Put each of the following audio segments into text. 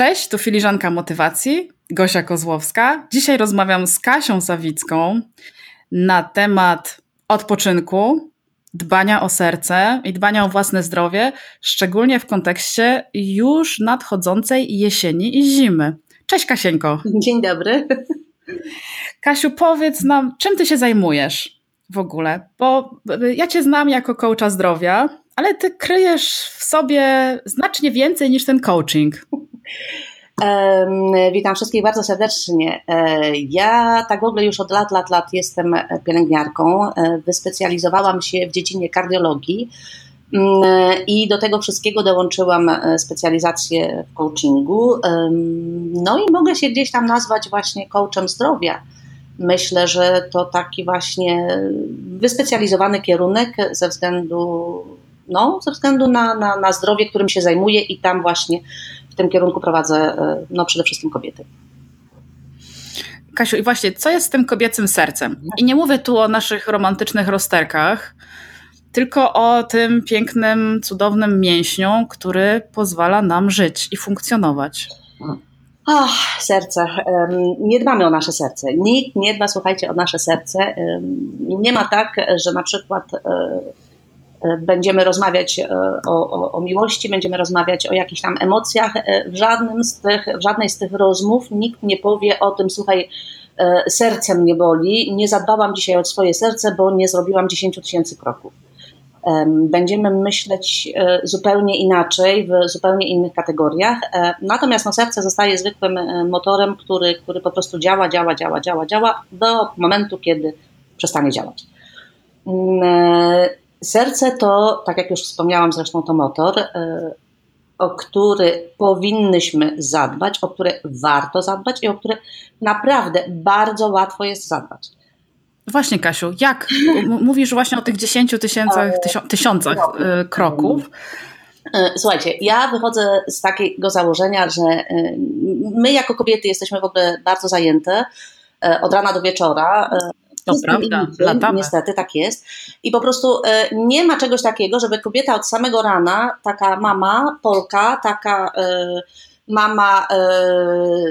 Cześć, tu filiżanka motywacji, Gosia Kozłowska. Dzisiaj rozmawiam z Kasią Sawicką na temat odpoczynku, dbania o serce i dbania o własne zdrowie, szczególnie w kontekście już nadchodzącej jesieni i zimy. Cześć Kasieńko. Dzień dobry. Kasiu, powiedz nam, czym ty się zajmujesz w ogóle? Bo ja cię znam jako coacha zdrowia, ale ty kryjesz w sobie znacznie więcej niż ten coaching. Witam wszystkich bardzo serdecznie. E, ja tak w ogóle już od lat, lat, lat jestem pielęgniarką. E, wyspecjalizowałam się w dziedzinie kardiologii mm, i do tego wszystkiego dołączyłam e, specjalizację w coachingu. No i mogę się gdzieś tam nazwać właśnie coachem zdrowia. Myślę, że to taki właśnie wyspecjalizowany kierunek ze względu, no, ze względu na, na, na zdrowie, którym się zajmuję i tam właśnie tym kierunku prowadzę e, no, przede wszystkim kobiety. Kasiu, i właśnie, co jest z tym kobiecym sercem? I nie mówię tu o naszych romantycznych rozterkach, tylko o tym pięknym, cudownym mięśniu, który pozwala nam żyć i funkcjonować. Ach, serce. Nie dbamy o nasze serce. Nikt nie dba, słuchajcie, o nasze serce. Nie ma tak, że na przykład e, będziemy rozmawiać e, o, o, o, miłości, będziemy rozmawiać o jakichś tam emocjach. E, w, żadnym z tych, w żadnej z tych rozmów nikt nie powie o tym, słuchaj, serce mnie boli, nie zadbałam dzisiaj o swoje serce, bo nie zrobiłam 10 tysięcy kroków. Będziemy myśleć zupełnie inaczej, w zupełnie innych kategoriach. Natomiast no, serce zostaje zwykłym motorem, który, który po prostu działa, działa, działa, działa, działa do momentu, kiedy przestanie działać. Serce to, tak jak już wspomniałam zresztą, to motor, e, o który powinnyśmy zadbać, o które warto zadbać i o które naprawdę bardzo łatwo jest zadbać. Właśnie, Kasiu, jak? Mówisz właśnie o tych 10 tysiącach, tysiącach e, kroków. E, słuchajcie, ja wychodzę z takiego założenia, że my jako kobiety jesteśmy w ogóle bardzo zajęte od rana do wieczora. To prawda, latamy. Niestety tak jest. I po prostu e, nie ma czegoś takiego, żeby kobieta od samego rana, taka mama, Polka, taka e, mama e,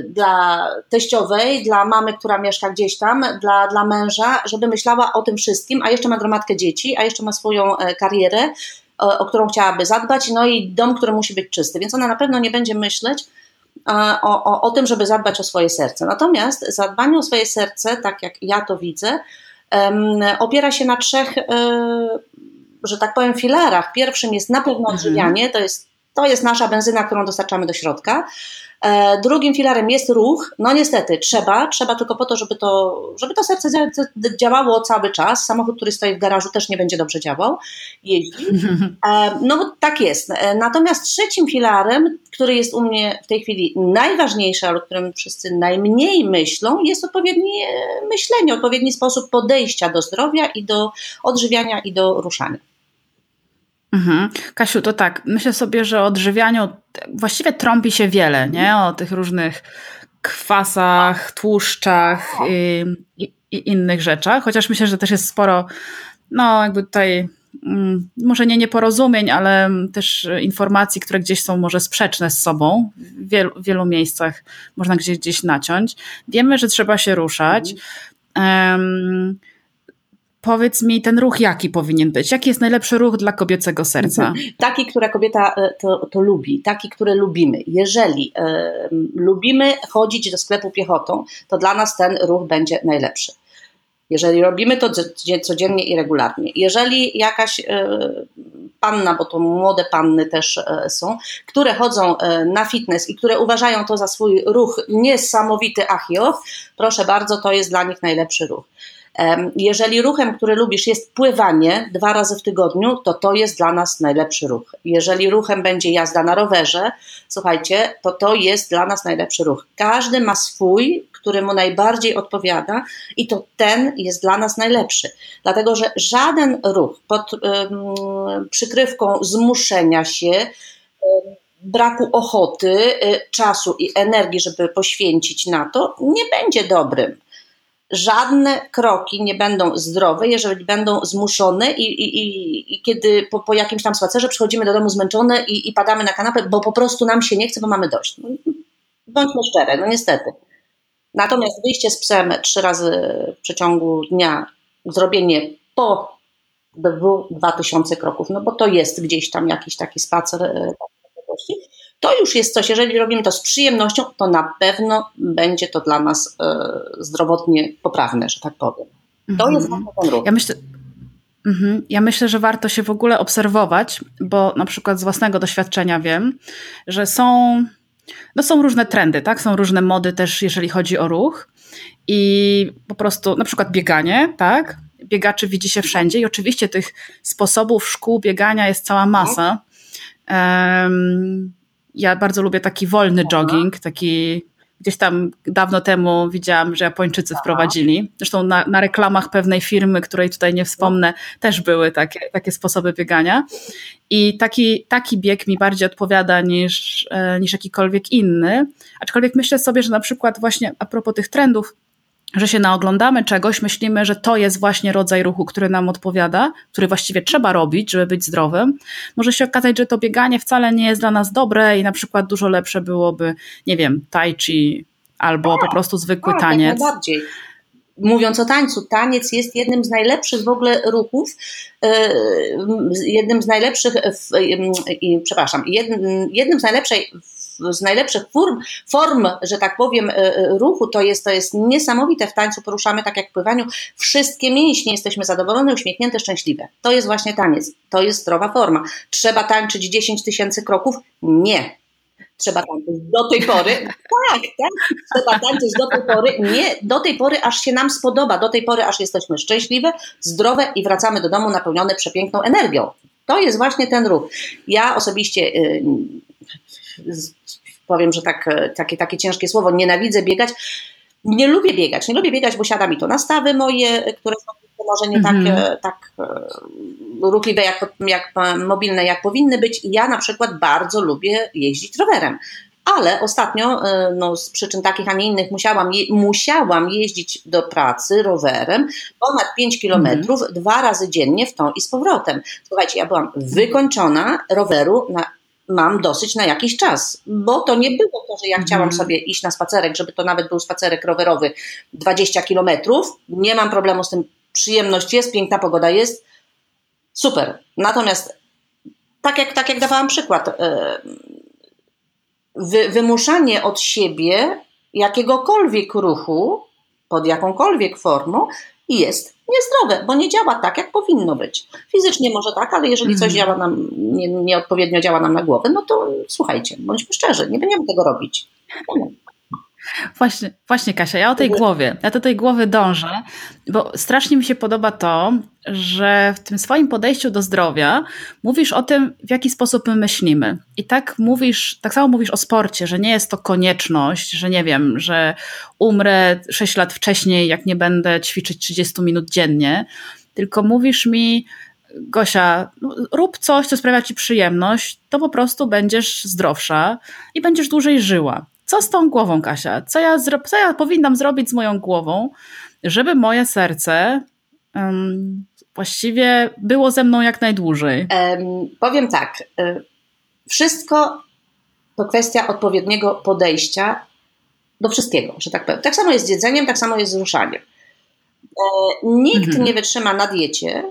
dla teściowej, dla mamy, która mieszka gdzieś tam, dla, dla męża, żeby myślała o tym wszystkim, a jeszcze ma gromadkę dzieci, a jeszcze ma swoją karierę, o, o którą chciałaby zadbać, no i dom, który musi być czysty. Więc ona na pewno nie będzie myśleć, o, o, o tym, żeby zadbać o swoje serce. Natomiast zadbanie o swoje serce, tak jak ja to widzę, opiera się na trzech, y, że tak powiem, filarach. Pierwszym jest na pewno mhm. odżywianie, to jest, to jest nasza benzyna, którą dostarczamy do środka. E, drugim filarem jest ruch. No niestety, trzeba, trzeba tylko po to, żeby to, żeby to serce działało cały czas. Samochód, który stoi w garażu też nie będzie dobrze działał, jeździ. E, no tak jest. E, natomiast trzecim filarem, który jest u mnie w tej chwili najważniejszy, ale o którym wszyscy najmniej myślą, jest odpowiednie myślenie, odpowiedni sposób podejścia do zdrowia i do odżywiania i do ruszania. Mhm. Kasiu, to tak, myślę sobie, że o odżywianiu właściwie trąbi się wiele, nie? O tych różnych kwasach, tłuszczach i, i, i innych rzeczach, chociaż myślę, że też jest sporo, no jakby tutaj mm, może nie nieporozumień, ale też informacji, które gdzieś są może sprzeczne z sobą. W wielu, w wielu miejscach można gdzieś, gdzieś naciąć. Wiemy, że trzeba się ruszać. Um, Powiedz mi, ten ruch jaki powinien być? Jaki jest najlepszy ruch dla kobiecego serca? Taki, który kobieta e, to, to lubi, taki, który lubimy. Jeżeli e, lubimy chodzić do sklepu piechotą, to dla nas ten ruch będzie najlepszy. Jeżeli robimy to codziennie i regularnie, jeżeli jakaś e, panna, bo to młode panny też są, które chodzą na fitness i które uważają to za swój ruch niesamowity, ach proszę bardzo, to jest dla nich najlepszy ruch. Jeżeli ruchem, który lubisz, jest pływanie dwa razy w tygodniu, to to jest dla nas najlepszy ruch. Jeżeli ruchem będzie jazda na rowerze, słuchajcie, to to jest dla nas najlepszy ruch. Każdy ma swój, który mu najbardziej odpowiada, i to ten jest dla nas najlepszy. Dlatego, że żaden ruch pod um, przykrywką zmuszenia się, um, braku ochoty, y, czasu i energii, żeby poświęcić na to, nie będzie dobrym żadne kroki nie będą zdrowe, jeżeli będą zmuszone i, i, i, kiedy po, po, jakimś tam spacerze przychodzimy do domu zmęczone i, i padamy na kanapę, bo po prostu nam się nie chce, bo mamy dość. No, Bądźmy szczere, no niestety. Natomiast wyjście z psem trzy razy w przeciągu dnia, zrobienie po 2000 kroków, no bo to jest gdzieś tam jakiś taki spacer e, to już jest coś, jeżeli robimy to z przyjemnością, to na pewno będzie to dla nas e, zdrowotnie poprawne, że tak powiem. To -hmm. jest ten ruch. Ja myślę, mhm. ja myślę, że warto się w ogóle obserwować, bo na przykład z własnego doświadczenia wiem, że są, no są różne trendy, tak? Są różne mody też, jeżeli chodzi o ruch. I po prostu na przykład bieganie, tak? Biegaczy widzi się wszędzie i oczywiście tych sposobów szkół biegania jest cała masa. Um, ja bardzo lubię taki wolny jogging, taki gdzieś tam dawno temu widziałam, że Japończycy wprowadzili. Zresztą na, na, reklamach pewnej firmy, której tutaj nie wspomnę, też były takie, takie sposoby biegania. I taki, taki bieg mi bardziej odpowiada niż, e, niż jakikolwiek inny. Aczkolwiek myślę sobie, że na przykład właśnie a propos tych trendów, że się naoglądamy czegoś, myślimy, że to jest właśnie rodzaj ruchu, który nam odpowiada, który właściwie trzeba robić, żeby być zdrowym. Może się okazać, że to bieganie wcale nie jest dla nas dobre i na przykład dużo lepsze byłoby, nie wiem, tai chi albo po prostu zwykły tak, taniec. najbardziej. Mówiąc o tańcu, taniec jest jednym z najlepszych w ogóle ruchów, e, jednym z najlepszych, przepraszam, jednym z najlepszej z najlepszych form, form, że tak powiem, e, e, ruchu, to jest, to jest niesamowite. W tańcu poruszamy tak jak w pływaniu. Wszystkie mięśnie jesteśmy zadowolone, uśmiechnięte, szczęśliwe. To jest właśnie taniec. To jest zdrowa forma. Trzeba tańczyć 10 tysięcy kroków? Nie. Trzeba tańczyć do tej pory. Tak, tak. Trzeba tańczyć do tej pory. Nie, do tej pory, aż się nam spodoba. Do tej pory, aż jesteśmy szczęśliwe, zdrowe i wracamy do domu napełnione przepiękną energią. To jest właśnie ten ruch. Ja osobiście y, powiem, że tak, e, takie, takie ciężkie słowo, nienawidzę biegać. Nie lubię biegać, nie lubię biegać, bo siada mi to na stawy moje, które są może nie tak, mm. tak ruchliwe, jak, jak mobilne, jak powinny być. Ja na przykład bardzo lubię jeździć rowerem. Ale ostatnio, no, z przyczyn takich, a nie innych, musiałam, je, musiałam jeździć do pracy rowerem ponad 5 kilometrów mm. dwa razy dziennie w tą i z powrotem. Słuchajcie, ja byłam wykończona roweru na mam dosyć na jakiś czas, bo to nie było to, że ja chciałam mhm. sobie iść na spacerek, żeby to nawet był spacerek rowerowy 20 kilometrów. Nie mam problemu z tym, przyjemność jest, piękna pogoda jest, super. Natomiast tak jak, tak jak dawałam przykład, e, wy, wymuszanie od siebie jakiegokolwiek ruchu pod jakąkolwiek formą jest niezdrowe, bo nie działa tak, jak powinno być. Fizycznie może tak, ale jeżeli coś mhm. działa nam, nie, nieodpowiednio działa nam na głowę, no to słuchajcie, bądźmy szczerzy, nie będziemy tego robić. Właśnie, właśnie Kasia, ja o tej głowie, ja do tej głowy dążę, bo strasznie mi się podoba to, że w tym swoim podejściu do zdrowia mówisz o tym, w jaki sposób my myślimy. I tak mówisz, tak samo mówisz o sporcie, że nie jest to konieczność, że nie wiem, że umrę 6 lat wcześniej, jak nie będę ćwiczyć 30 minut dziennie, tylko mówisz mi, Gosia, no, rób coś, co sprawia ci przyjemność, to po prostu będziesz zdrowsza i będziesz dłużej żyła. Co z tą głową, Kasia? Co ja, co ja powinnam zrobić z moją głową, żeby moje serce um, właściwie było ze mną jak najdłużej? Um, powiem tak. Y, wszystko to kwestia odpowiedniego podejścia do wszystkiego, że tak powiem. Tak samo jest z jedzeniem, tak samo jest z ruszaniem. E, nikt mhm. nie wytrzyma na diecie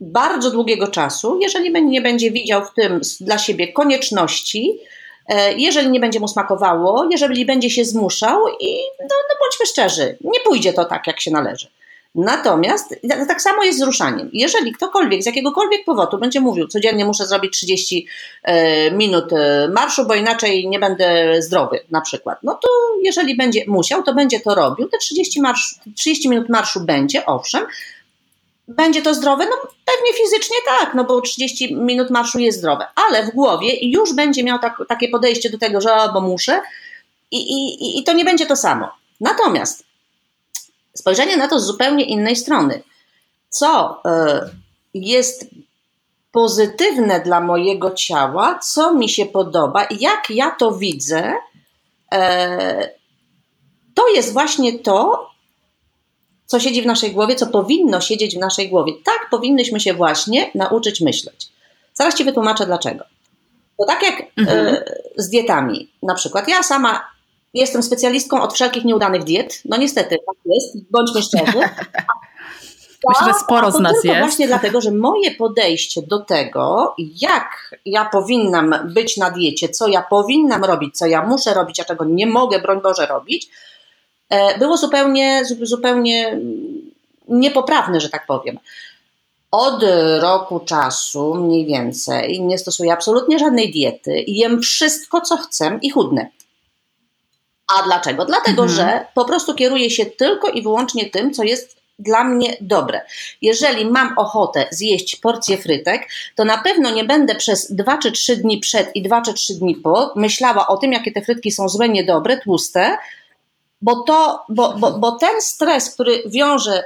bardzo długiego czasu, jeżeli nie będzie widział w tym dla siebie konieczności, E, jeżeli nie będzie mu smakowało, jeżeli będzie się zmuszał i no, no bądźmy szczerzy, nie pójdzie to tak, jak się należy. Natomiast tak samo jest z ruszaniem. Jeżeli ktokolwiek z jakiegokolwiek powodu będzie mówił, codziennie muszę zrobić 30 e, minut e, marszu, bo inaczej nie będę zdrowy, na przykład, no to jeżeli będzie musiał, to będzie to robił. Te 30, marsz, 30 minut marszu będzie, owszem, będzie to zdrowe? No pewnie fizycznie tak, no bo 30 minut marszu jest zdrowe, ale w głowie już będzie miał tak, takie podejście do tego, że o, bo muszę i, i, i to nie będzie to samo. Natomiast spojrzenie na to z zupełnie innej strony. Co y, jest pozytywne dla mojego ciała, co mi się podoba, jak ja to widzę, y, to jest właśnie to, co siedzi w naszej głowie, co powinno siedzieć w naszej głowie. Tak powinnyśmy się właśnie nauczyć myśleć. Zaraz Ci wytłumaczę dlaczego. Bo tak jak mhm. y, z dietami, na przykład ja sama jestem specjalistką od wszelkich nieudanych diet. No niestety, tak jest, bądźmy szczerzy. Myślę, że sporo z nas jest. właśnie dlatego, że moje podejście do tego, jak ja powinnam być na diecie, co ja powinnam robić, co ja muszę robić, a czego nie mogę, broń Boże, robić, było zupełnie, zupełnie niepoprawne, że tak powiem. Od roku czasu mniej więcej nie stosuję absolutnie żadnej diety i jem wszystko, co chcę i chudnę. A dlaczego? Dlatego, mhm. że po prostu kieruję się tylko i wyłącznie tym, co jest dla mnie dobre. Jeżeli mam ochotę zjeść porcję frytek, to na pewno nie będę przez 2 czy 3 dni przed i 2 czy 3 dni po myślała o tym, jakie te frytki są złe, niedobre, tłuste, bo, to, bo, bo, bo ten stres, który wiąże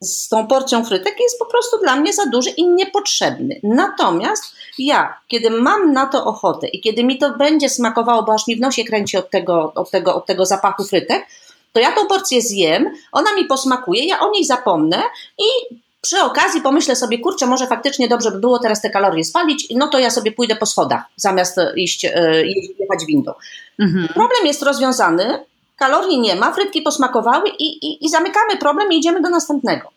z tą porcją frytek jest po prostu dla mnie za duży i niepotrzebny. Natomiast ja, kiedy mam na to ochotę i kiedy mi to będzie smakowało, bo aż mi w nosie kręci od tego, od tego, od tego zapachu frytek, to ja tą porcję zjem, ona mi posmakuje, ja o niej zapomnę i przy okazji pomyślę sobie, kurczę, może faktycznie dobrze by było teraz te kalorie spalić, no to ja sobie pójdę po schodach, zamiast iść, e, jechać windą. Mhm. Problem jest rozwiązany, kalorii nie ma, frytki posmakowały i, i, i zamykamy problem i idziemy do następnego.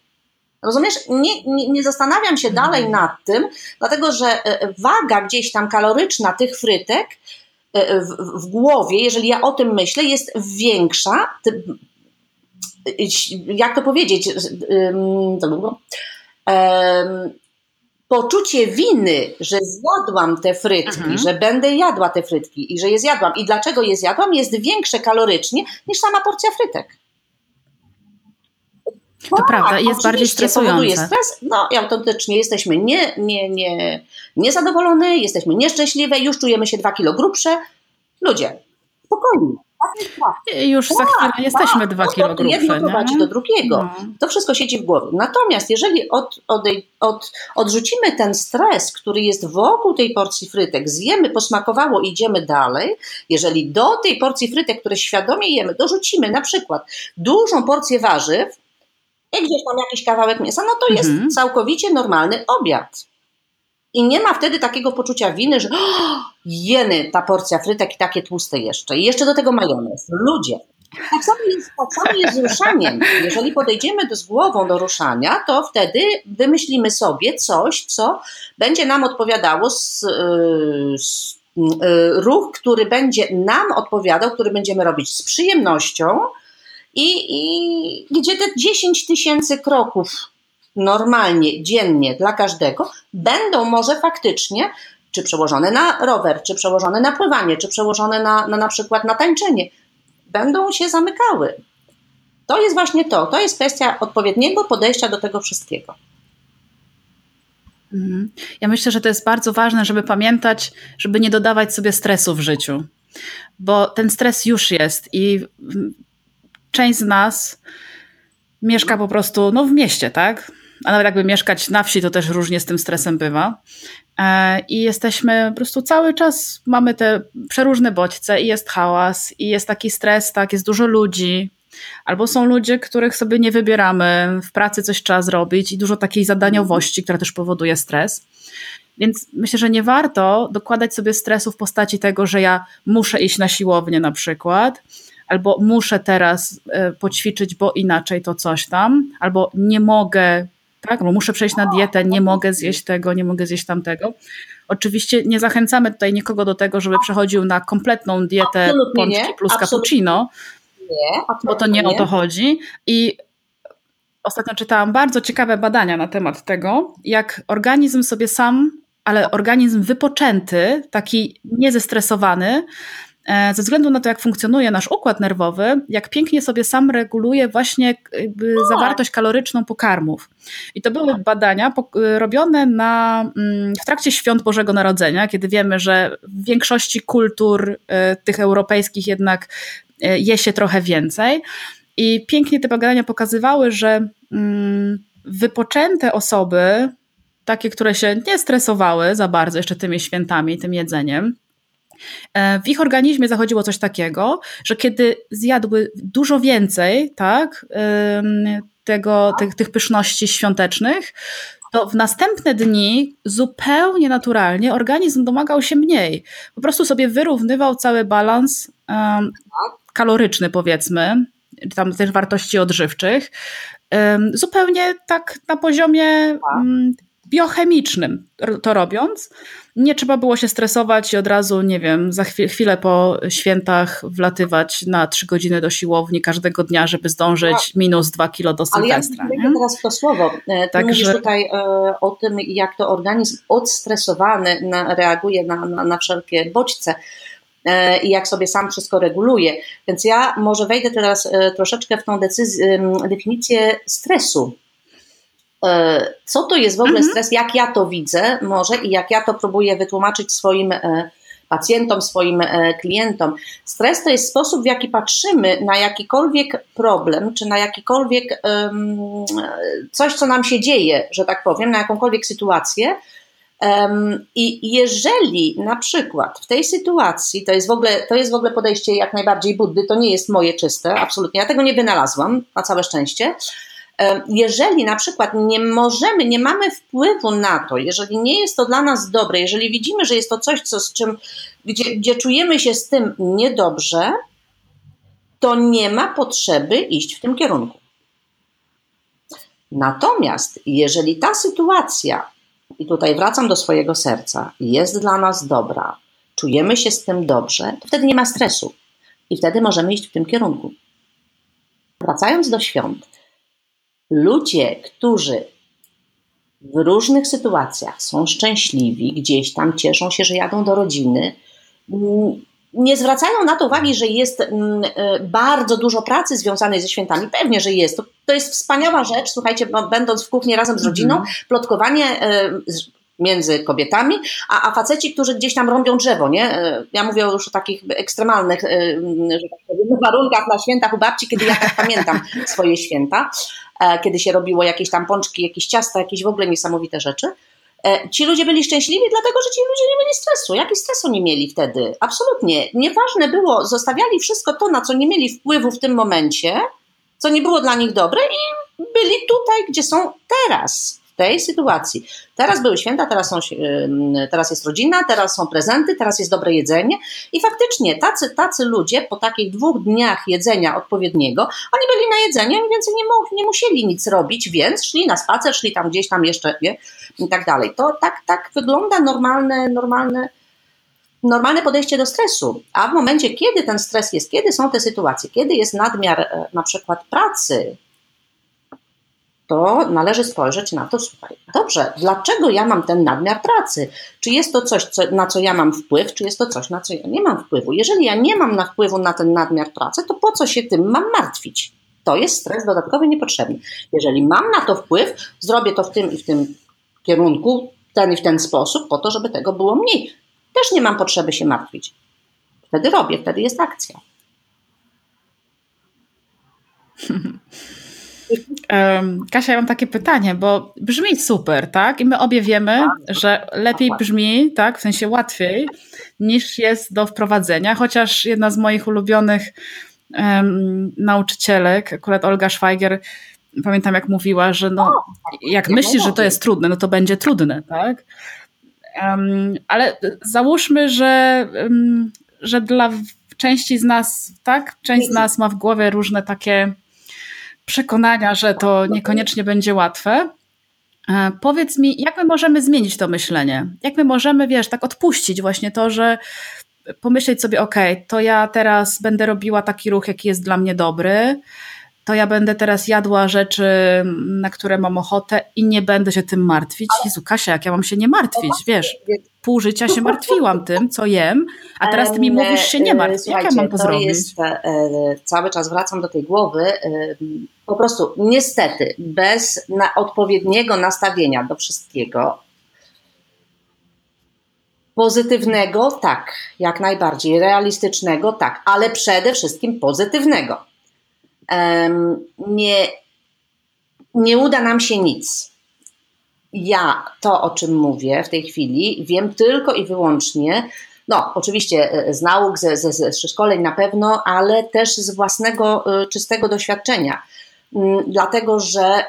Rozumiesz? Nie, nie, nie, zastanawiam się dalej nad tym, dlatego że e, waga gdzieś tam kaloryczna tych frytek e, w, w głowie, jeżeli ja o tym myślę, jest większa. Jak to powiedzieć? Poczucie winy, że zjadłam te frytki, mhm. że będę jadła te frytki i że je zjadłam i dlaczego je zjadłam, jest większe kalorycznie niż sama porcja frytek. To tak, prawda, jest bardziej stresujące. stres, no i autentycznie jesteśmy nie, nie, nie, niezadowolone, jesteśmy nieszczęśliwe, już czujemy się dwa kilo grubsze. Ludzie, spokojnie. Już za chwilę tak, jesteśmy tak, dwa kilo grubsze. Jedno prowadzi do drugiego. No. To wszystko siedzi w głowie. Natomiast jeżeli od, od, od, odrzucimy ten stres, który jest wokół tej porcji frytek, zjemy, posmakowało, idziemy dalej. Jeżeli do tej porcji frytek, które świadomie jemy, dorzucimy na przykład dużą porcję warzyw, i gdzieś tam jakiś kawałek mięsa, no to jest mhm. całkowicie normalny obiad. I nie ma wtedy takiego poczucia winy, że oh, jeny ta porcja frytek i takie tłuste jeszcze. I jeszcze do tego majonez. Ludzie. Tak samo jest, tak samo jest z ruszaniem. Jeżeli podejdziemy do, z głową do ruszania, to wtedy wymyślimy sobie coś, co będzie nam odpowiadało z, y, z y, ruch, który będzie nam odpowiadał, który będziemy robić z przyjemnością, i, i gdzie te 10 tysięcy kroków normalnie, dziennie dla każdego będą może faktycznie czy przełożone na rower, czy przełożone na pływanie, czy przełożone na, na, na przykład na tańczenie, będą się zamykały. To jest właśnie to. To jest kwestia odpowiedniego podejścia do tego wszystkiego. Mhm. Ja myślę, że to jest bardzo ważne, żeby pamiętać, żeby nie dodawać sobie stresu w życiu, bo ten stres już jest i część z nas mieszka po prostu no, w mieście, tak? A nawet jakby mieszkać na wsi, to też różnie z tym stresem bywa. E, I jesteśmy po prostu cały czas, mamy te przeróżne bodźce i jest hałas, i jest taki stres, tak, jest dużo ludzi. Albo są ludzie, których sobie nie wybieramy, w pracy coś trzeba zrobić i dużo takiej zadaniowości, która też powoduje stres. Więc myślę, że nie warto dokładać sobie stresu w postaci tego, że ja muszę iść na siłownię na przykład, albo muszę teraz e, poćwiczyć, bo inaczej to coś tam, albo nie mogę, tak, bo muszę przejść na dietę, nie mogę zjeść tego, nie mogę zjeść tamtego. Oczywiście nie zachęcamy tutaj nikogo do tego, żeby przechodził na kompletną dietę Absolutnie pączki nie. plus Absolutnie. cappuccino, nie. bo to nie, nie o to chodzi. I ostatnio czytałam bardzo ciekawe badania na temat tego, jak organizm sobie sam, ale organizm wypoczęty, taki niezestresowany, ze względu na to, jak funkcjonuje nasz układ nerwowy, jak pięknie sobie sam reguluje właśnie zawartość kaloryczną pokarmów. I to były badania robione na, mm, w trakcie świąt Bożego Narodzenia, kiedy wiemy, że w większości kultur e, tych europejskich jednak e, je się trochę więcej. I pięknie te badania pokazywały, że mm, wypoczęte osoby, takie, które się nie stresowały za bardzo jeszcze tymi świętami, tym jedzeniem, E, w ich organizmie zachodziło coś takiego, że kiedy zjadły dużo więcej, tak, tego, tych, tych pyszności świątecznych, to w następne dni zupełnie naturalnie organizm domagał się mniej. Po prostu sobie wyrównywał cały balans um, kaloryczny powiedzmy, tam też wartości odżywczych, zupełnie tak na poziomie biochemicznym to robiąc. Nie trzeba było się stresować i od razu, nie wiem, za chwilę po świętach wlatywać na trzy godziny do siłowni każdego dnia, żeby zdążyć minus dwa kilo do Sylwestra. Ale ja teraz to słowo. E, ty Także... mówisz tutaj e, o tym, jak to organizm odstresowany na, reaguje na, na, na wszelkie bodźce e, i jak sobie sam wszystko reguluje. Więc ja może wejdę teraz troszeczkę w tą decyzję, definicję stresu co to jest w ogóle mhm. stres, jak ja to widzę może i jak ja to próbuję wytłumaczyć swoim e, pacjentom, swoim e, klientom. Stres to jest sposób, w jaki patrzymy na jakikolwiek problem, czy na jakikolwiek coś, co nam się dzieje, że tak powiem, na jakąkolwiek sytuację. I jeżeli na przykład w tej sytuacji, to jest, w ogóle, to jest w ogóle podejście jak najbardziej Buddy, to nie jest moje czyste, absolutnie, ja tego nie wynalazłam, na całe szczęście, jeżeli na przykład nie możemy, nie mamy wpływu na to, jeżeli nie jest to dla nas dobre, jeżeli widzimy, że jest to coś, co, z czym, gdzie, gdzie czujemy się z tym niedobrze, to nie ma potrzeby iść w tym kierunku. Natomiast jeżeli ta sytuacja, i tutaj wracam do swojego serca, jest dla nas dobra, czujemy się z tym dobrze, to wtedy nie ma stresu i wtedy możemy iść w tym kierunku. Wracając do świąt, ludzie, którzy w różnych sytuacjach są szczęśliwi, gdzieś tam cieszą się, że jadą do rodziny, mm, nie zwracają na to uwagi, że jest mm, e, bardzo dużo pracy związanej ze świętami. Pewnie, że jest. To, to jest wspaniała rzecz. Słuchajcie, będąc w kuchni razem z rodziną, -hmm. plotkowanie e, między kobietami, a, a faceci, którzy gdzieś tam rąbią drzewo, nie? E, ja mówię już o takich ekstremalnych że tak powiem, warunkach na świętach u babci, kiedy ja tak pamiętam swoje święta. E, kiedy się robiło jakieś tam pączki, jakieś ciasta, jakieś w ogóle niesamowite rzeczy. E, ci ludzie byli szczęśliwi, dlatego że ci ludzie nie mieli stresu. Jaki stres oni mieli wtedy? Absolutnie. Nieważne było, zostawiali wszystko to, na co nie mieli wpływu w tym momencie, co nie było dla nich dobre i byli tutaj, gdzie są teraz tej sytuacji. Teraz były święta, teraz, są, teraz jest rodzina, teraz są prezenty, teraz jest dobre jedzenie i faktycznie tacy, tacy ludzie po takich dwóch dniach jedzenia odpowiedniego, oni byli na jedzeniu i więcej nie, nie musieli nic robić, więc szli na spacer, szli tam gdzieś tam jeszcze wie, i tak dalej. To tak, tak wygląda normalne, normalne normalne podejście do stresu. A w momencie, kiedy ten stres jest, kiedy są te sytuacje, kiedy jest nadmiar e, na przykład pracy, to należy spojrzeć na to, słuchaj, dobrze, dlaczego ja mam ten nadmiar pracy? Czy jest to coś, co, na co ja mam wpływ, czy jest to coś, na co ja nie mam wpływu? Jeżeli ja nie mam na wpływu na ten nadmiar pracy, to po co się tym mam martwić? To jest stres dodatkowy niepotrzebny. Jeżeli mam na to wpływ, zrobię to w tym i w tym kierunku, ten i w ten sposób, po to, żeby tego było mniej. Też nie mam potrzeby się martwić. Wtedy robię, wtedy jest akcja. Kasia, ja mam takie pytanie, bo brzmi super, tak? I my obie wiemy, że lepiej brzmi, tak, w sensie łatwiej, niż jest do wprowadzenia, chociaż jedna z moich ulubionych um, nauczycielek, akurat Olga Schweiger, pamiętam jak mówiła, że no, jak myślisz, że to jest trudne, no to będzie trudne, tak? Um, ale załóżmy, że, um, że dla części z nas, tak, część z nas ma w głowie różne takie przekonania, że to niekoniecznie będzie łatwe. E, powiedz mi, jak my możemy zmienić to myślenie? Jak my możemy, wiesz, tak odpuścić właśnie to, że pomyśleć sobie, ok, to ja teraz będę robiła taki ruch, jaki jest dla mnie dobry, to ja będę teraz jadła rzeczy, na które mam ochotę i nie będę się tym martwić. Jezu, Kasia, jak ja mam się nie martwić, wiesz, pół życia się martwiłam tym, co jem, a teraz ty mi mówisz się nie martw. Jak ja mam to, to zrobić? Jest, e, cały czas wracam do tej głowy. E, po prostu niestety bez odpowiedniego nastawienia do wszystkiego, pozytywnego tak, jak najbardziej, realistycznego tak, ale przede wszystkim pozytywnego. Nie, nie uda nam się nic. Ja to, o czym mówię w tej chwili, wiem tylko i wyłącznie no, oczywiście e, z nauk, ze, ze, ze szkoleń na pewno, ale też z własnego e, czystego doświadczenia. Mm, dlatego że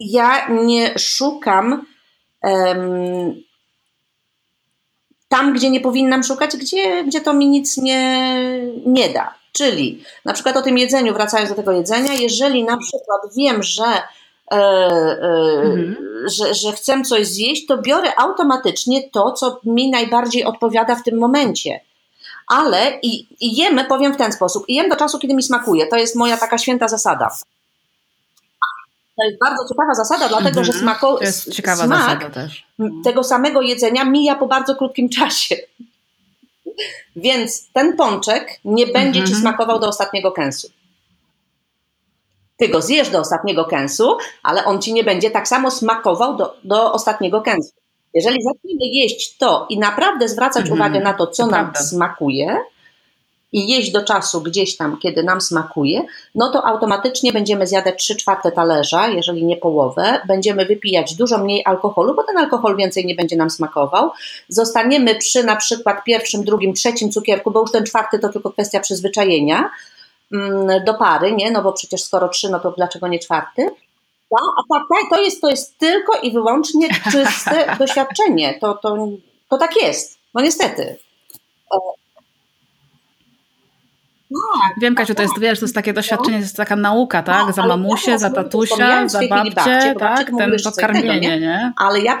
ja nie szukam tam, gdzie nie powinnam szukać, gdzie, gdzie to mi nic nie, nie da. Czyli na przykład o tym jedzeniu, wracając do tego jedzenia, jeżeli na przykład wiem, że, e, e, mhm. że, że chcę coś zjeść, to biorę automatycznie to, co mi najbardziej odpowiada w tym momencie. Ale i, i jemy, powiem w ten sposób, i jem do czasu, kiedy mi smakuje. To jest moja taka święta zasada. To jest bardzo ciekawa zasada, dlatego że mhm. smako, to jest ciekawa smak zasada też. tego samego jedzenia mija po bardzo krótkim czasie. Więc ten pączek nie będzie ci mhm. smakował do ostatniego kęsu. Ty go zjesz do ostatniego kęsu, ale on ci nie będzie tak samo smakował do, do ostatniego kęsu. Jeżeli zaczniemy jeść to i naprawdę zwracać mhm. uwagę na to, co to nam prawda. smakuje, i jeść do czasu gdzieś tam, kiedy nam smakuje, no to automatycznie będziemy zjadać 3 czwarte talerza, jeżeli nie połowę, będziemy wypijać dużo mniej alkoholu, bo ten alkohol więcej nie będzie nam smakował. Zostaniemy przy na przykład pierwszym, drugim, trzecim cukierku, bo już ten czwarty to tylko kwestia przyzwyczajenia mm, do pary, nie? No bo przecież skoro trzy, no to dlaczego nie czwarty? A tak, tak, to jest, to jest tylko i wyłącznie czyste doświadczenie. To, to, to tak jest. No niestety. Tak, Wiem, Kasiu, to jest, wiesz, to jest takie doświadczenie, to jest taka nauka, tak? No, za mamusię, za tatusia, za babcię, babcie, tak? Ten, to karmienie, nie? nie? Ale ja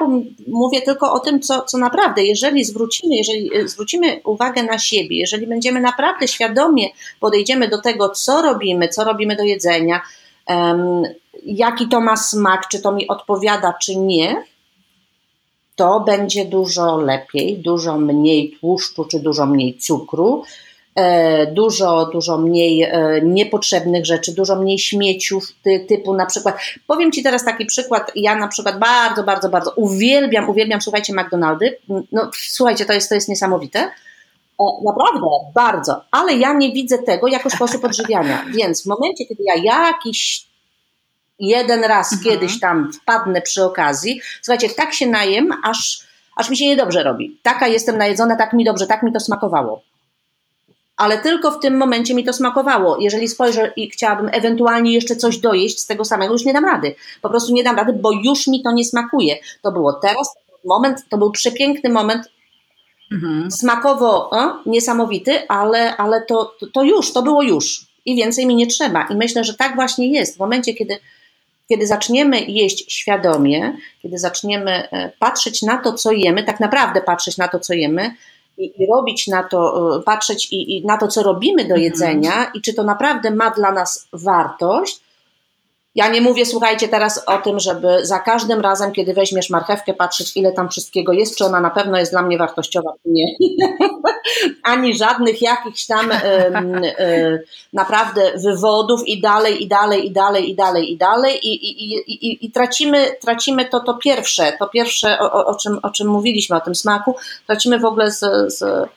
mówię tylko o tym, co, co naprawdę, jeżeli zwrócimy, jeżeli e, zwrócimy uwagę na siebie, jeżeli będziemy naprawdę świadomie podejdziemy do tego, co robimy, co robimy do jedzenia, um, jaki to ma smak, czy to mi odpowiada, czy nie, to będzie dużo lepiej, dużo mniej tłuszczu, czy dużo mniej cukru, dużo, dużo mniej e, niepotrzebnych rzeczy, dużo mniej śmieciów typu na przykład, powiem Ci teraz taki przykład, ja na przykład bardzo, bardzo, bardzo uwielbiam, uwielbiam, słuchajcie, McDonaldy, no słuchajcie, to jest, to jest niesamowite, e, Naprawdę, bardzo, ale ja nie widzę tego jako sposób odżywiania. Więc w momencie, kiedy ja jakiś jeden raz mhm. kiedyś tam wpadnę przy okazji, słuchajcie, tak się najem, aż, aż mi się niedobrze robi. Taka jestem najedzona, tak mi dobrze, tak mi to smakowało ale tylko w tym momencie mi to smakowało. Jeżeli spojrzę i chciałabym ewentualnie jeszcze coś dojeść z tego samego, już nie dam rady. Po prostu nie dam rady, bo już mi to nie smakuje. To było teraz, moment, to był przepiękny moment, mhm. smakowo o, niesamowity, ale, ale to, to już, to było już. I więcej mi nie trzeba. I myślę, że tak właśnie jest. W momencie, kiedy kiedy zaczniemy jeść świadomie, kiedy zaczniemy e, patrzeć na to, co jemy, tak naprawdę patrzeć na to, co jemy, i, i robić na to, e, patrzeć i, i, na to, co robimy do mhm. jedzenia i czy to naprawdę ma dla nas wartość, ja nie mówię, słuchajcie, teraz o tym, żeby za każdym razem, kiedy weźmiesz marchewkę, patrzeć, ile tam wszystkiego jest, czy ona na pewno jest dla mnie wartościowa, czy nie. Ani żadnych jakichś tam y, naprawdę wywodów i dalej, i dalej, i dalej, i dalej, i dalej. I, i, i, i tracimy, tracimy to, to pierwsze, to pierwsze, o, o, czym, o czym mówiliśmy, o tym smaku, tracimy w ogóle z, z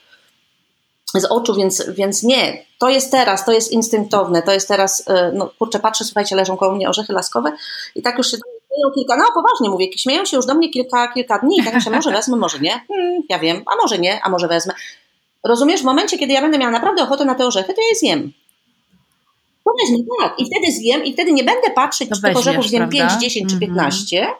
z oczu, więc, więc nie. To jest teraz, to jest instynktowne, to jest teraz, e, no kurczę, patrzę, słuchajcie, leżą koło mnie orzechy laskowe i tak już się śmieją kilka, no poważnie mówię, śmieją się już do mnie kilka, kilka dni i tak myślę, może wezmę, może nie, hmm, ja wiem, a może nie, a może wezmę. Rozumiesz, w momencie, kiedy ja będę miała naprawdę ochotę na te orzechy, to je zjem. To wezmę, tak. I wtedy zjem i wtedy nie będę patrzeć, to czy tych orzechów zjem prawda? 5, 10 czy 15, mm -hmm.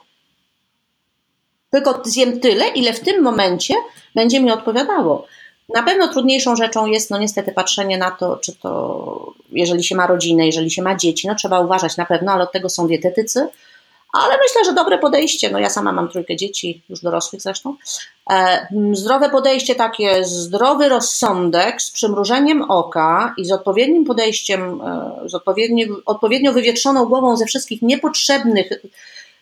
tylko zjem tyle, ile w tym momencie będzie mi odpowiadało. Na pewno trudniejszą rzeczą jest, no niestety, patrzenie na to, czy to, jeżeli się ma rodzinę, jeżeli się ma dzieci, no trzeba uważać na pewno, ale od tego są dietetycy. Ale myślę, że dobre podejście, no ja sama mam trójkę dzieci, już dorosłych zresztą. E, zdrowe podejście takie, zdrowy rozsądek z przymrużeniem oka i z odpowiednim podejściem, e, z odpowiednio, odpowiednio wywietrzoną głową ze wszystkich niepotrzebnych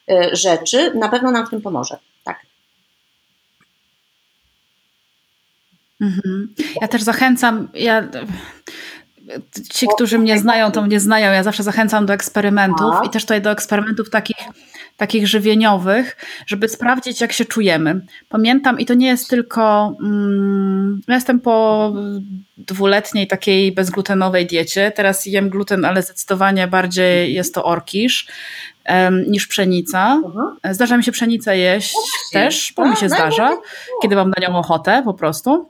e, rzeczy, na pewno nam w tym pomoże. Tak. Mhm. Ja też zachęcam, ja, ci, którzy mnie znają, to mnie znają, ja zawsze zachęcam do eksperymentów i też tutaj do eksperymentów takich, takich żywieniowych, żeby sprawdzić, jak się czujemy. Pamiętam, i to nie jest tylko, mm, ja jestem po dwuletniej takiej bezglutenowej diecie, teraz jem gluten, ale zdecydowanie bardziej jest to orkisz niż pszenica. Mhm. Zdarza mi się pszenicę jeść no też, bo mi się no, no, zdarza, kiedy mam na nią ochotę po prostu.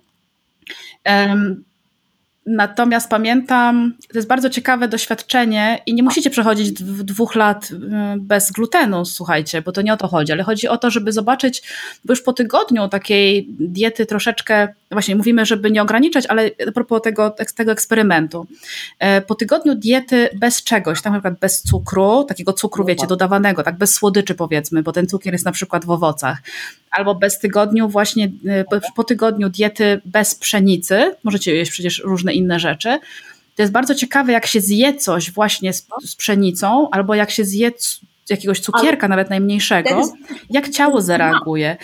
Natomiast pamiętam, to jest bardzo ciekawe doświadczenie i nie musicie przechodzić dwóch lat y, bez glutenu, słuchajcie, bo to nie o to chodzi, ale chodzi o to, żeby zobaczyć, bo już po tygodniu takiej diety troszeczkę, właśnie mówimy, żeby nie ograniczać, ale a propos tego, tego eksperymentu. E, po tygodniu diety bez czegoś, tak na przykład bez cukru, takiego cukru, wiecie, dodawanego, tak bez słodyczy powiedzmy, bo ten cukier jest na przykład w owocach, albo bez tygodniu właśnie, y, po tygodniu diety bez pszenicy, możecie jeść przecież różne inne rzeczy. To jest bardzo ciekawe, jak się zje coś właśnie z, z pszenicą, albo jak się zje jakiegoś cukierka, Ale nawet najmniejszego, jak ciało zareaguje.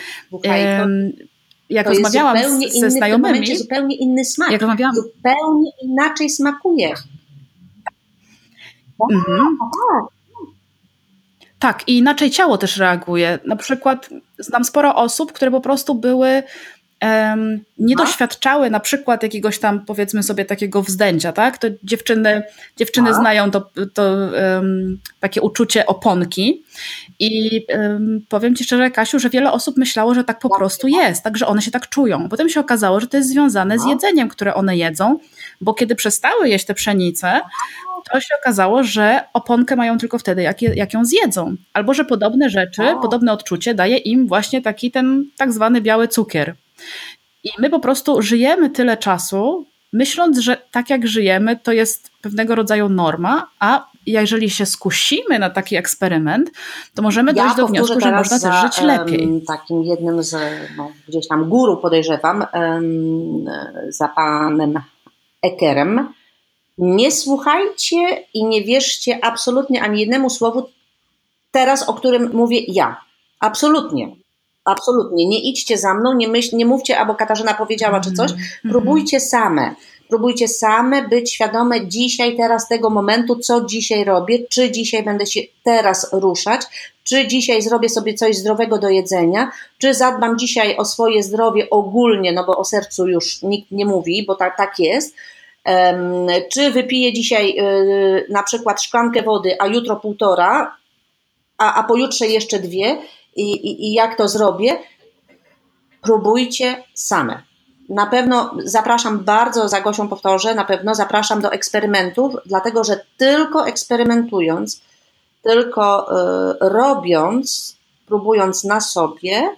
Jak to rozmawiałam jest ze znajomymi. W zupełnie inny smak. Jak rozmawiałam, zupełnie inaczej smakuje. Mhm. Tak, i inaczej ciało też reaguje. Na przykład znam sporo osób, które po prostu były um, nie doświadczały na przykład jakiegoś tam powiedzmy sobie takiego wzdęcia, tak? To dziewczyny, dziewczyny znają to, to um, takie uczucie oponki i powiem Ci szczerze Kasiu, że wiele osób myślało, że tak po prostu jest, tak, że one się tak czują. Potem się okazało, że to jest związane z jedzeniem, które one jedzą, bo kiedy przestały jeść tę pszenicę, to się okazało, że oponkę mają tylko wtedy, jak, je, jak ją zjedzą. Albo że podobne rzeczy, podobne odczucie daje im właśnie taki ten tak zwany biały cukier. I my po prostu żyjemy tyle czasu, myśląc, że tak jak żyjemy, to jest pewnego rodzaju norma, a jeżeli się skusimy na taki eksperyment, to możemy ja dojść do wniosku, że można za, też żyć lepiej. Takim jednym z no, gdzieś tam guru podejrzewam, za panem Ekerem. Nie słuchajcie i nie wierzcie absolutnie ani jednemu słowu teraz, o którym mówię ja. Absolutnie. Absolutnie. Nie idźcie za mną, nie, myśl, nie mówcie, albo Katarzyna powiedziała, czy coś. Mhm. Próbujcie same. Próbujcie same być świadome dzisiaj, teraz tego momentu, co dzisiaj robię, czy dzisiaj będę się teraz ruszać, czy dzisiaj zrobię sobie coś zdrowego do jedzenia, czy zadbam dzisiaj o swoje zdrowie ogólnie, no bo o sercu już nikt nie mówi, bo tak, tak jest. Um, czy wypiję dzisiaj y, na przykład szklankę wody, a jutro półtora, a, a pojutrze jeszcze dwie i, i, i jak to zrobię, próbujcie same. Na pewno zapraszam bardzo, za Gosią powtórzę, na pewno zapraszam do eksperymentów, dlatego że tylko eksperymentując, tylko y, robiąc, próbując na sobie,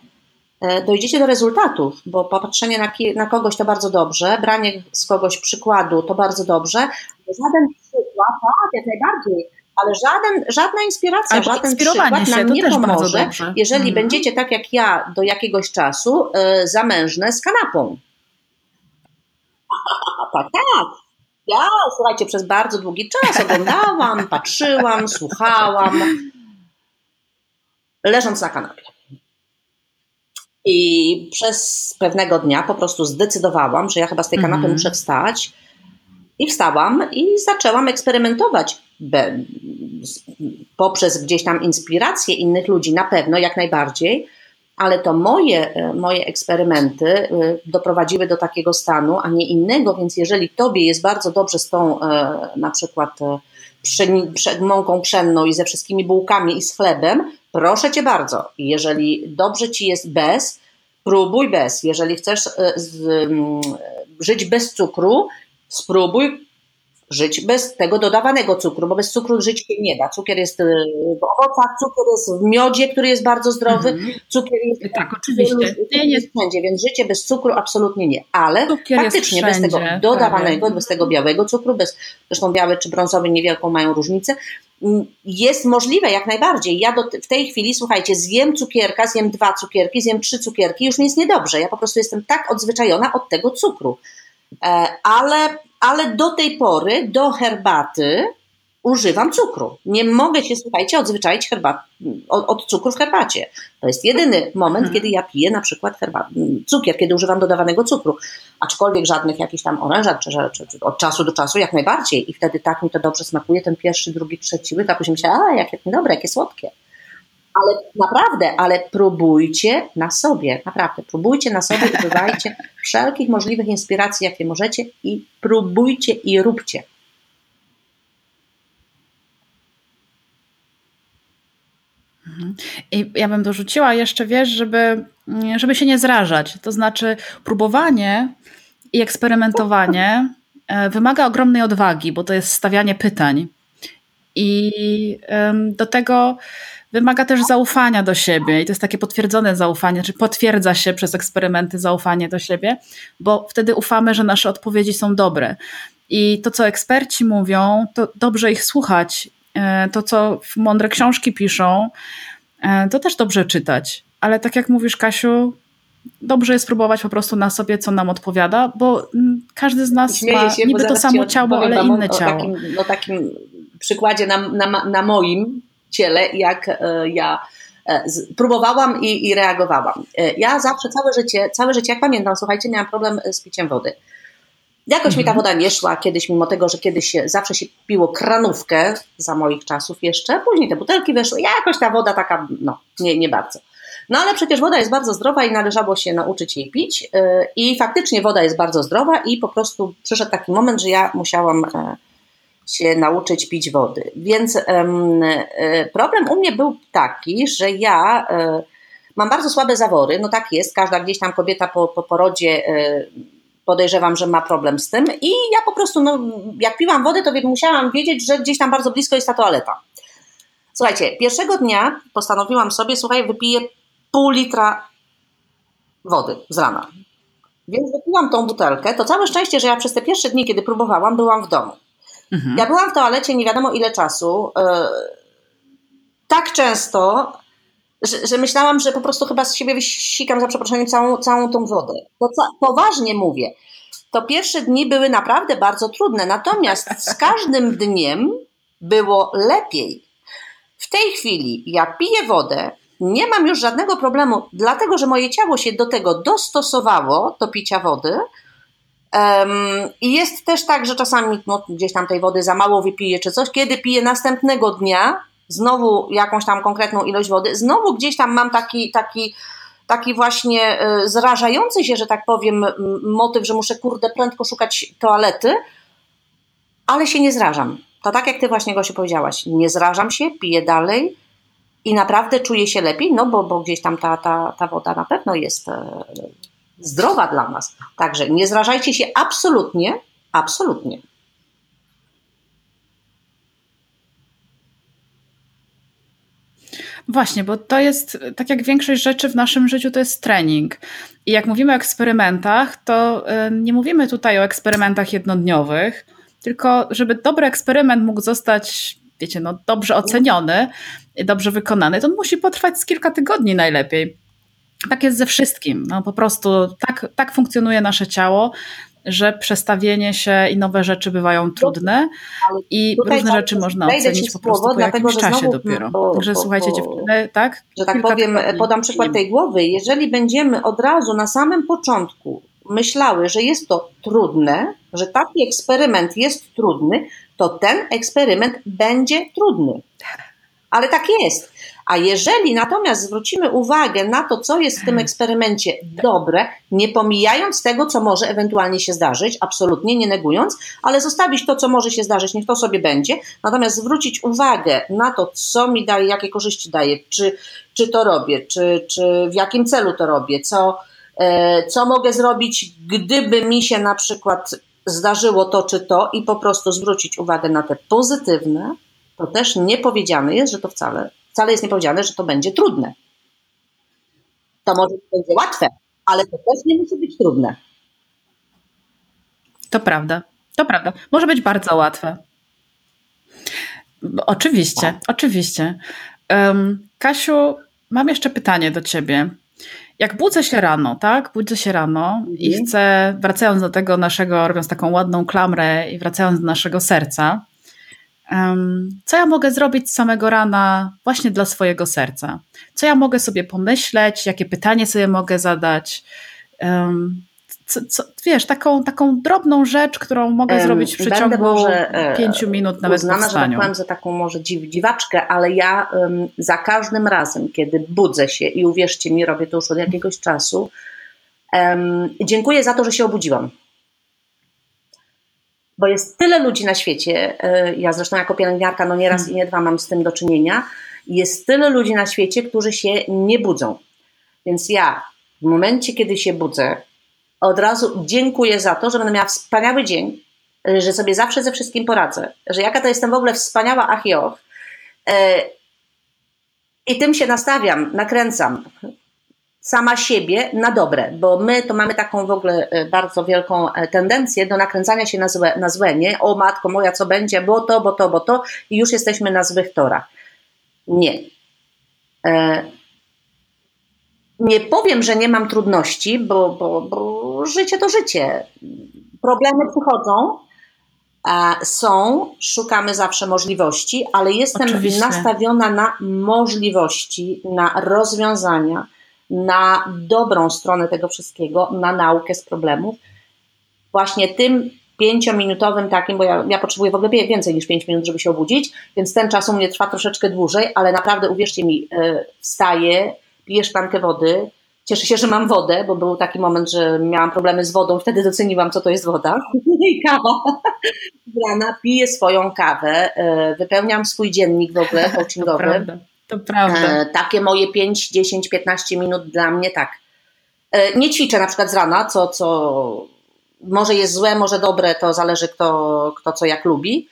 y, dojdziecie do rezultatów, bo popatrzenie na, na, kogoś to bardzo dobrze, branie z kogoś przykładu to bardzo dobrze. Żaden przykład, tak, jak najbardziej ale żaden, żadna inspiracja, Albo żaden przykład się, nam nie pomoże, jeżeli mhm. będziecie tak jak ja do jakiegoś czasu y, zamężne z kanapą. Tak, tak. Ja, słuchajcie, przez bardzo długi czas oglądałam, patrzyłam, słuchałam, leżąc na kanapie. I przez pewnego dnia po prostu zdecydowałam, że ja chyba z tej kanapy mm. muszę wstać. I wstałam i zaczęłam eksperymentować poprzez gdzieś tam inspirację innych ludzi, na pewno, jak najbardziej, ale to moje, e, moje eksperymenty e, doprowadziły do takiego stanu, a nie innego, więc jeżeli tobie jest bardzo dobrze z tą e, na przykład mąką pszenną i ze wszystkimi bułkami i z chlebem, proszę cię bardzo, jeżeli dobrze ci jest bez, próbuj bez. Jeżeli chcesz z, żyć bez cukru, spróbuj żyć bez tego dodawanego cukru, bo bez cukru żyć się nie da. Cukier jest y, w owocach, cukier jest w miodzie, który jest bardzo zdrowy, mhm. cukier jest tak, oczywiście. Nie, nie wszędzie, więc życie bez cukru absolutnie nie. Ale cukier faktycznie bez tego dodawanego, prawie. bez tego białego cukru, bez, zresztą biały czy brązowy niewielką mają różnicę, mm, jest możliwe jak najbardziej. Ja do, w tej chwili, słuchajcie, zjem cukierka, zjem dwa cukierki, zjem trzy cukierki, już mi jest niedobrze. Ja po prostu jestem tak odzwyczajona od tego cukru. E, ale ale do tej pory do herbaty używam cukru. Nie mogę się, słuchajcie, odzwyczaić herbat, od, od cukru w herbacie. To jest jedyny moment, hmm. kiedy ja piję na przykład herbat, cukier, kiedy używam dodawanego cukru. Aczkolwiek żadnych jakichś tam orężat, czy, czy, czy, od czasu do czasu jak najbardziej. I wtedy tak mi to dobrze smakuje, ten pierwszy, drugi, trzeci łyk, a później myślę, a jakie dobre, jakie słodkie. Ale naprawdę, ale próbujcie na sobie, naprawdę, próbujcie na sobie, używajcie wszelkich możliwych inspiracji, jakie możecie i próbujcie i róbcie. Mhm. I ja bym dorzuciła jeszcze, wiesz, żeby, żeby się nie zrażać. To znaczy, próbowanie i eksperymentowanie e, wymaga ogromnej odwagi, bo to jest stawianie pytań. I do tego wymaga też zaufania do siebie. I to jest takie potwierdzone zaufanie, czy potwierdza się przez eksperymenty zaufanie do siebie, bo wtedy ufamy, że nasze odpowiedzi są dobre. I to, co eksperci mówią, to dobrze ich słuchać. E, to, co mądre książki piszą, e, to też dobrze czytać. Ale tak jak mówisz, Kasiu, dobrze jest próbować po prostu na sobie, co nam odpowiada, bo mm, każdy z nas Śmieję ma się, niby to samo ciało, ale inne o, ciało. Takim, no takim przykładzie na, na, na moim ciele, jak e, ja e, próbowałam i, i reagowałam. E, ja zawsze całe życie, całe życie, jak pamiętam, słuchajcie, miałam problem z piciem wody. Jakoś mi ta mhm. woda nie szła kiedyś, mimo tego, że kiedyś zawsze się piło kranówkę za moich czasów jeszcze, później te butelki weszły, jakoś ta woda taka, no, nie, nie bardzo. No ale przecież woda jest bardzo zdrowa i należało się nauczyć jej pić. I faktycznie woda jest bardzo zdrowa i po prostu przyszedł taki moment, że ja musiałam się nauczyć pić wody. Więc e, problem u mnie był taki, że ja e, mam bardzo słabe zawory, no tak jest, każda gdzieś tam kobieta po, po porodzie e, podejrzewam, że ma problem z tym i ja po prostu, no, jak piłam wodę, to musiałam wiedzieć, że gdzieś tam bardzo blisko jest ta toaleta. Słuchajcie, pierwszego dnia postanowiłam sobie, słuchaj, wypiję pół litra wody z rana. Więc wypiłam tą butelkę. To całe szczęście, że ja przez te pierwsze dni, kiedy próbowałam, byłam w domu. Mhm. Ja byłam w toalecie nie wiadomo ile czasu. Yy, tak często, że, że, myślałam, że po prostu chyba z siebie wysikam za przeproszeniem całą, całą tą wodę. To poważnie mówię. To pierwsze dni były naprawdę bardzo trudne, natomiast z każdym dniem było lepiej. W tej chwili ja piję wodę, nie mam już żadnego problemu, dlatego że moje ciało się do tego dostosowało, do picia wody, I jest też tak, że czasami no, gdzieś tam tej wody za mało wypiję czy coś. Kiedy piję następnego dnia, znowu jakąś tam konkretną ilość wody, znowu gdzieś tam mam taki, taki, taki właśnie y, zrażający się, że tak powiem, motyw, że muszę kurde prędko szukać toalety, ale się nie zrażam. To tak jak ty właśnie Gosiu powiedziałaś, nie zrażam się, piję dalej i naprawdę czuję się lepiej, no bo, bo gdzieś tam ta, ta, ta woda na pewno jest e, zdrowa dla nas. Także nie zrażajcie się absolutnie, absolutnie. Właśnie, bo to jest, tak jak większość rzeczy w naszym życiu, to jest trening. I jak mówimy o eksperymentach, to nie mówimy tutaj o eksperymentach jednodniowych, tylko żeby dobry eksperyment mógł zostać, wiecie, no dobrze oceniony dobrze wykonany, to musi potrwać z kilka tygodni najlepiej tak jest ze wszystkim. No, po prostu tak, tak funkcjonuje nasze ciało, że przestawienie się i nowe rzeczy bywają trudne i różne rzeczy można ocenić po prostu po jakimś czasie znowu, dopiero. Bo, Także bo, słuchajcie dziewczyny, tak? Że tak powiem, tygodni. podam przykład tej głowy. Jeżeli będziemy od razu na samym początku myślały, że jest to trudne, że taki eksperyment jest trudny, to ten eksperyment będzie trudny. Ale tak jest. A jeżeli natomiast zwrócimy uwagę na to, co jest w tym eksperymencie dobre, nie pomijając tego, co może ewentualnie się zdarzyć, absolutnie nie negując, ale zostawić to, co może się zdarzyć, niech to sobie będzie, natomiast zwrócić uwagę na to, co mi daje, jakie korzyści daje, czy, czy to robię, czy, czy w jakim celu to robię, co, e, co mogę zrobić, gdyby mi się na przykład zdarzyło to czy to i po prostu zwrócić uwagę na te pozytywne, to też nie powiedziane jest, że to wcale wcale jest niepowiedziane, że to będzie trudne. To może będzie łatwe, ale to też nie musi być trudne. To prawda, to prawda. Może być bardzo łatwe. Oczywiście, tak. oczywiście. Um, Kasiu, mam jeszcze pytanie do ciebie. Jak budzę się rano, tak? Budzę się rano mhm. i chcę, wracając do tego naszego, robiąc taką ładną klamrę i wracając do naszego serca, co ja mogę zrobić z samego rana właśnie dla swojego serca? Co ja mogę sobie pomyśleć? Jakie pytanie sobie mogę zadać? Co, co, wiesz, taką, taką drobną rzecz, którą mogę um, zrobić w przeciągu może, e, pięciu minut nawet uznana, po wstaniu. że tak za taką może dziw, dziwaczkę, ale ja um, za każdym razem, kiedy budzę się i uwierzcie mi, robię to już od jakiegoś czasu, um, dziękuję za to, że się obudziłam bo jest tyle ludzi na świecie, e, ja zresztą jako pielęgniarka no nie raz i nie dwa mam z tym do czynienia, jest tyle ludzi na świecie, którzy się nie budzą. Więc ja w momencie, kiedy się budzę, od razu dziękuję za to, że będę miała wspaniały dzień, że sobie zawsze ze wszystkim poradzę, że jaka to jestem w ogóle wspaniała achioch. E, I tym się nastawiam, nakręcam sama siebie na dobre, bo my to mamy taką w ogóle e, bardzo wielką e, tendencję do nakręcania się na złe, na złe, nie? O matko moja, co będzie, bo to, bo to, bo to i już jesteśmy na złych torach. Nie. E, nie powiem, że nie mam trudności, bo, bo, bo życie to życie. Problemy przychodzą, są, szukamy zawsze możliwości, ale jestem Oczywiście. nastawiona na możliwości, na rozwiązania, na dobrą stronę tego wszystkiego, na naukę z problemów. Właśnie tym pięciominutowym takim, bo ja, ja potrzebuję w ogóle więcej niż pięć minut, żeby się obudzić, więc ten czas u mnie trwa troszeczkę dłużej, ale naprawdę uwierzcie mi, e, wstaję, piję szklankę wody, cieszę się, że mam wodę, bo był taki moment, że miałam problemy z wodą, wtedy doceniłam, co to jest woda. I kawa. Rana piję swoją kawę, e, wypełniam swój dziennik w ogóle coachingowy. To prawda. E, takie moje 5, 10, 15 minut dla mnie tak. E, nie ćwiczę na przykład z rana, co, co może jest złe, może dobre, to zależy kto, kto co jak lubi,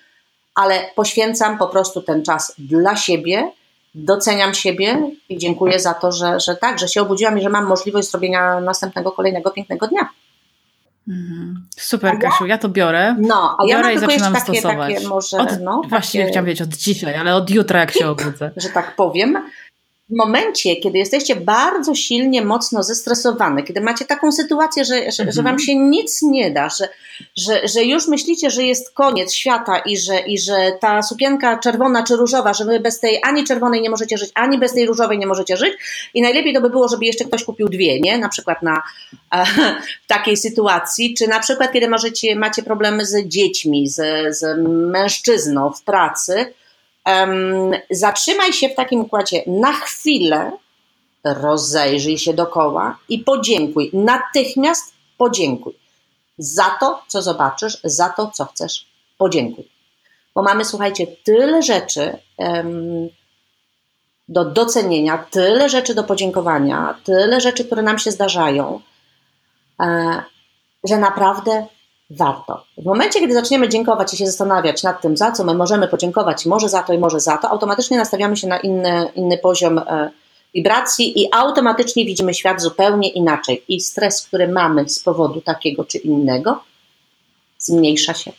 ale poświęcam po prostu ten czas dla siebie, doceniam siebie i dziękuję za to, że, że tak, że się obudziłam i że mam możliwość zrobienia następnego, kolejnego pięknego dnia. Mhm. Super, Kasiu, ja to biorę. No, a biorę ja i zaczynam takie, stosować. Takie może, od, no, właściwie takie... chciałam wiedzieć od dzisiaj, ale od jutra, jak się obudzę. że tak powiem w momencie, kiedy jesteście bardzo silnie, mocno zestresowane, kiedy macie taką sytuację, że, że, mhm. że wam się nic nie da, że, że, że już myślicie, że jest koniec świata i że, i że ta sukienka czerwona czy różowa, że wy bez tej ani czerwonej nie możecie żyć, ani bez tej różowej nie możecie żyć i najlepiej to by było, żeby jeszcze ktoś kupił dwie, nie? Na przykład na e, takiej sytuacji, czy na przykład kiedy możecie, macie problemy z dziećmi, z, z mężczyzną w pracy, zatrzymaj się w takim układzie na chwilę, rozejrzyj się dokoła i podziękuj. Natychmiast podziękuj za to, co zobaczysz, za to, co chcesz. Podziękuj. Bo mamy, słuchajcie, tyle rzeczy um, do docenienia, tyle rzeczy do podziękowania, tyle rzeczy, które nam się zdarzają, e, że naprawdę warto. W momencie, kiedy zaczniemy dziękować i się zastanawiać nad tym, za co my możemy podziękować, może za to i może za to, automatycznie nastawiamy się na inny, inny poziom e, wibracji i automatycznie widzimy świat zupełnie inaczej. I stres, który mamy z powodu takiego czy innego, zmniejsza się.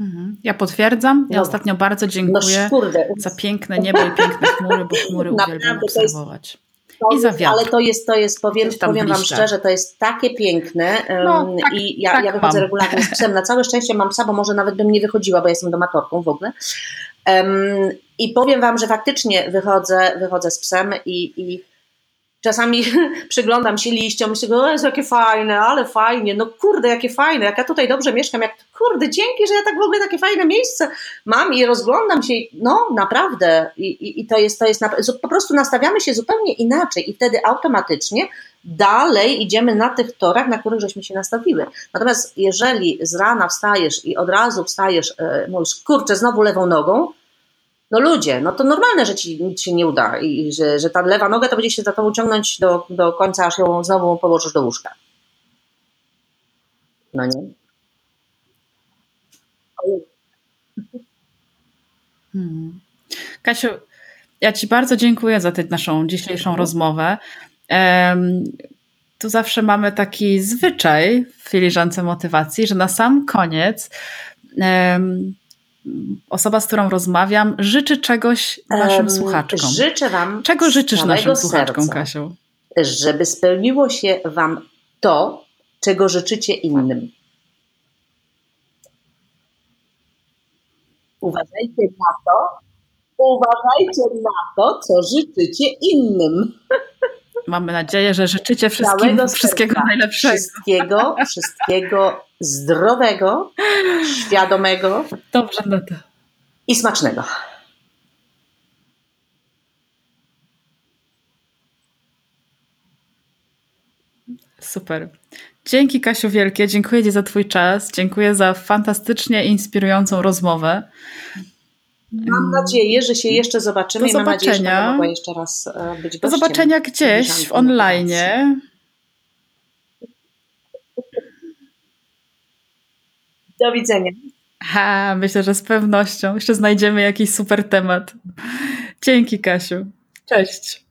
Mhm. Ja potwierdzam. Ja no. ostatnio bardzo dziękuję no, za piękne niebo i piękne chmury, bo chmury uwielbiam obserwować. I za wiatr. Ale to jest, to jest powiem, powiem Wam szczerze, to jest takie piękne no, tak, i ja, tak ja wychodzę mam. regularnie z psem. Na całe szczęście mam psa, bo może nawet bym nie wychodziła, bo jestem domatorką w ogóle. Um, I powiem Wam, że faktycznie wychodzę, wychodzę z psem i, i Czasami przyglądam się liściom, myślę, o jest jakie fajne, ale fajnie, no kurde, jakie fajne, jak ja tutaj dobrze mieszkam, jak kurde, dzięki, że ja tak w ogóle takie fajne miejsce mam i rozglądam się, no naprawdę i, i, i to jest, to jest, po prostu nastawiamy się zupełnie inaczej i wtedy automatycznie dalej idziemy na tych torach, na których żeśmy się nastawiły. Natomiast jeżeli z rana wstajesz i od razu wstajesz, e, mówisz, kurczę, znowu lewą nogą, no ludzie, no to normalne, że ci nic się nie uda i że, że ta lewa noga to będzie się za tobą ciągnąć do, do końca, aż ją znowu położysz do łóżka. No nie? Hmm. Kasiu, ja Ci bardzo dziękuję za tę naszą dzisiejszą mhm. rozmowę. Um, tu zawsze mamy taki zwyczaj w filiżance motywacji, że na sam koniec um, osoba, z którą rozmawiam, życzy czegoś naszym um, słuchaczkom. Życzę Wam. Czego życzysz naszym słuchaczkom, Kasiu? Żeby spełniło się Wam to, czego życzycie innym. Uważajcie na to, uważajcie na to, co życzycie innym. Mamy nadzieję, że życzycie wszystkim wszystkiego najlepszego. Wszystkiego, wszystkiego zdrowego, świadomego Dobrze, no to. i smacznego. Super. Dzięki Kasiu wielkie, dziękuję Ci za Twój czas, dziękuję za fantastycznie inspirującą rozmowę. Mam nadzieję, że się jeszcze zobaczymy Do i mam nadzieję, że zobaczenia. mogła jeszcze raz e, być Do zobaczenia gdzieś w online. Do widzenia. Ha, myślę, że z pewnością. Jeszcze znajdziemy jakiś super temat. Dzięki, Kasiu. Cześć.